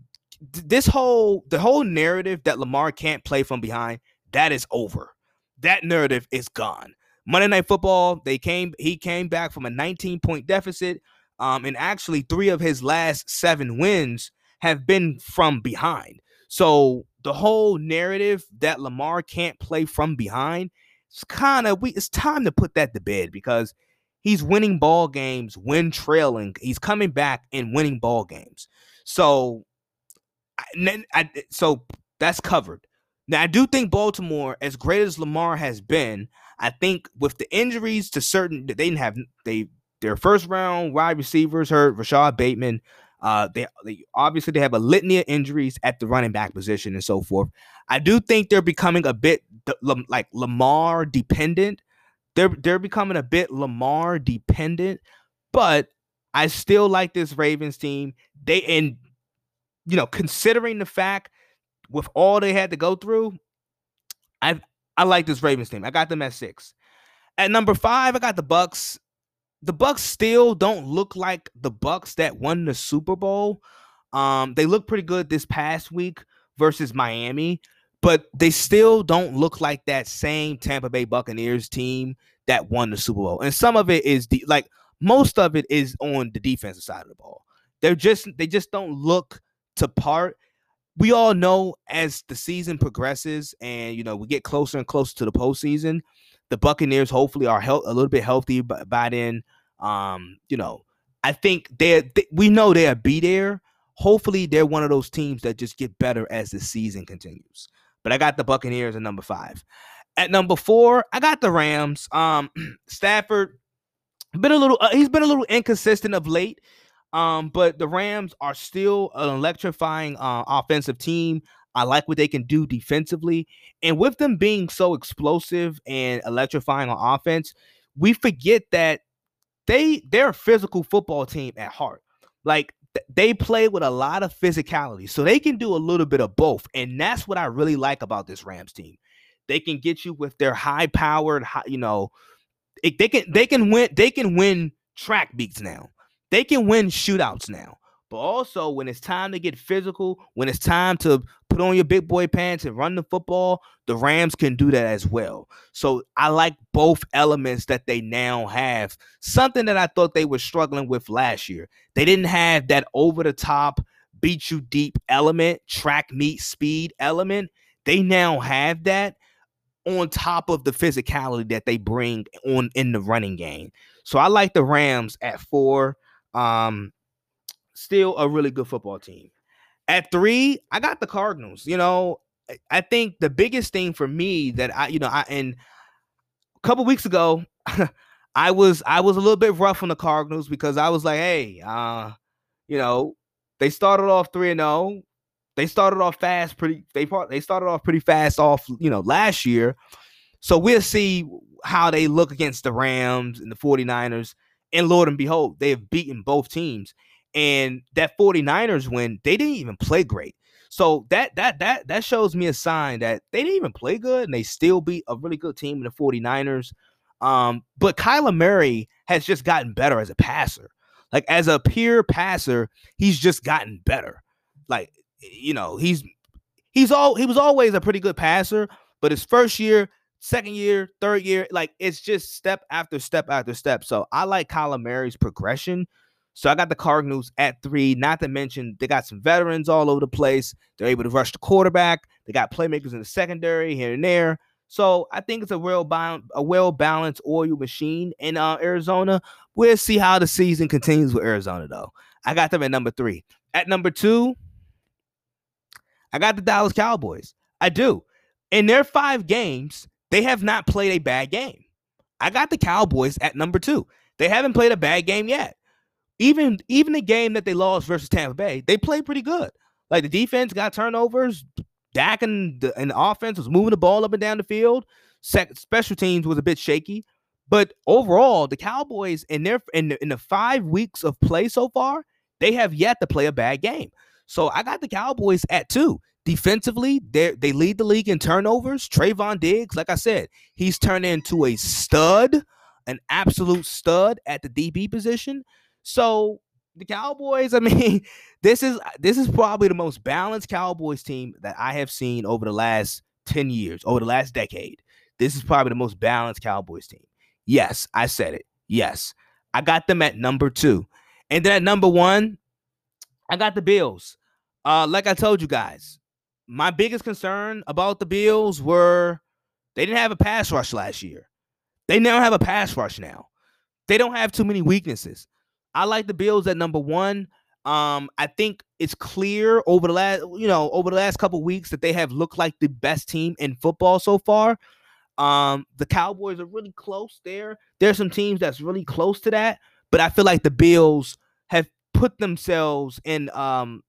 this whole the whole narrative that Lamar can't play from behind, that is over. That narrative is gone. Monday Night Football, they came. He came back from a 19 point deficit. Um, and actually, three of his last seven wins have been from behind. So the whole narrative that Lamar can't play from behind, it's kind of we. It's time to put that to bed because he's winning ball games when trailing. He's coming back and winning ball games. So, I, I, so that's covered. Now I do think Baltimore, as great as Lamar has been, I think with the injuries to certain, they didn't have they their first round wide receivers hurt, Rashod Bateman. Uh, they, they obviously they have a litany of injuries at the running back position and so forth. I do think they're becoming a bit like Lamar dependent. They're they're becoming a bit Lamar dependent, but I still like this Ravens team. They and you know, considering the fact with all they had to go through, I I like this Ravens team. I got them at six. At number five, I got the Bucks. The Bucks still don't look like the Bucks that won the Super Bowl. Um, they look pretty good this past week versus Miami, but they still don't look like that same Tampa Bay Buccaneers team that won the Super Bowl. And some of it is the like most of it is on the defensive side of the ball. They're just they just don't look to part we all know as the season progresses and you know we get closer and closer to the postseason, the Buccaneers hopefully are a little bit healthy by, by then. Um, you know, I think they're they, we know they'll be there. Hopefully, they're one of those teams that just get better as the season continues. But I got the Buccaneers at number five. At number four, I got the Rams. Um, [CLEARS THROAT] Stafford been a little uh, he's been a little inconsistent of late. Um, but the Rams are still an electrifying uh, offensive team. I like what they can do defensively. And with them being so explosive and electrifying on offense, we forget that they they're a physical football team at heart. Like th- they play with a lot of physicality. So they can do a little bit of both. And that's what I really like about this Rams team. They can get you with their high powered, you know, it, they can they can win they can win track beats now. They can win shootouts now. But also, when it's time to get physical, when it's time to put on your big boy pants and run the football, the Rams can do that as well. So I like both elements that they now have. Something that I thought they were struggling with last year. They didn't have that over the top, beat you deep element, track meet speed element. They now have that on top of the physicality that they bring on in the running game. So I like the Rams at four. Um, still a really good football team. At three, I got the Cardinals. You know, I think the biggest thing for me that I, you know, I and a couple weeks ago, [LAUGHS] I was I was a little bit rough on the Cardinals because I was like, hey, uh, you know, they started off three and zero. Oh. They started off fast, pretty. They part they started off pretty fast off, you know, last year. So we'll see how they look against the Rams and the 49ers. And Lord and behold, they have beaten both teams. And that 49ers win, they didn't even play great. So that that that that shows me a sign that they didn't even play good and they still beat a really good team in the 49ers. Um, but Kyler Murray has just gotten better as a passer. Like as a pure passer, he's just gotten better. Like you know, he's he's all he was always a pretty good passer, but his first year second year, third year, like it's just step after step after step. So I like Kyler Murray's progression. So I got the Cardinals at three. Not to mention they got some veterans all over the place. They're able to rush the quarterback. They got playmakers in the secondary here and there. So I think it's a real bound, a well balanced oil machine in uh, Arizona. We'll see how the season continues with Arizona, though. I got them at number three. At number two, I got the Dallas Cowboys. I do. In their five games, they have not played a bad game. I got the Cowboys at number two. They haven't played a bad game yet. Even even the game that they lost versus Tampa Bay, they played pretty good. Like the defense got turnovers. Dak and the, and the offense was moving the ball up and down the field. special teams was a bit shaky, but overall, the Cowboys in their in the, in the five weeks of play so far, they have yet to play a bad game. So I got the Cowboys at two. Defensively, they lead the league in turnovers. Trevon Diggs, like I said, he's turned into a stud, an absolute stud at the DB position. So the Cowboys, I [LAUGHS] mean, this is this is probably the most balanced Cowboys team that I have seen over the last 10 years, over the last decade. This is probably the most balanced Cowboys team. Yes, I said it. Yes. I got them at number 2. And then at number 1, I got the Bills. Uh like I told you guys, my biggest concern about the Bills were they didn't have a pass rush last year. They now have a pass rush now. They don't have too many weaknesses. I like the Bills at number one. Um, I think it's clear over the last, you know, over the last couple weeks that they have looked like the best team in football so far. Um, the Cowboys are really close there. There's some teams that's really close to that, but I feel like the Bills have put themselves in um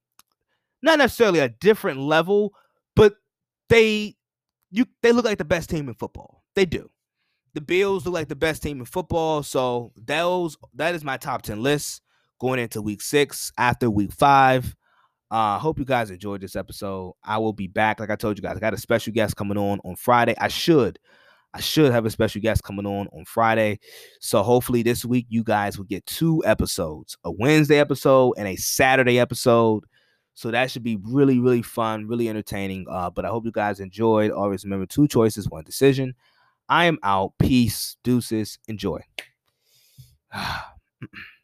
not necessarily a different level, but they you they look like the best team in football. They do the Bills look like the best team in football. So those that is my top 10 list going into week six after week five. I uh, hope you guys enjoyed this episode. I will be back. Like I told you guys, I got a special guest coming on on Friday. I should, I should have a special guest coming on on Friday. So hopefully this week you guys will get two episodes, a Wednesday episode and a Saturday episode. So that should be really, really fun, really entertaining. Uh, but I hope you guys enjoyed. Always remember two choices, one decision. I am out. Peace. Deuces. Enjoy. [SIGHS] [CLEARS THROAT]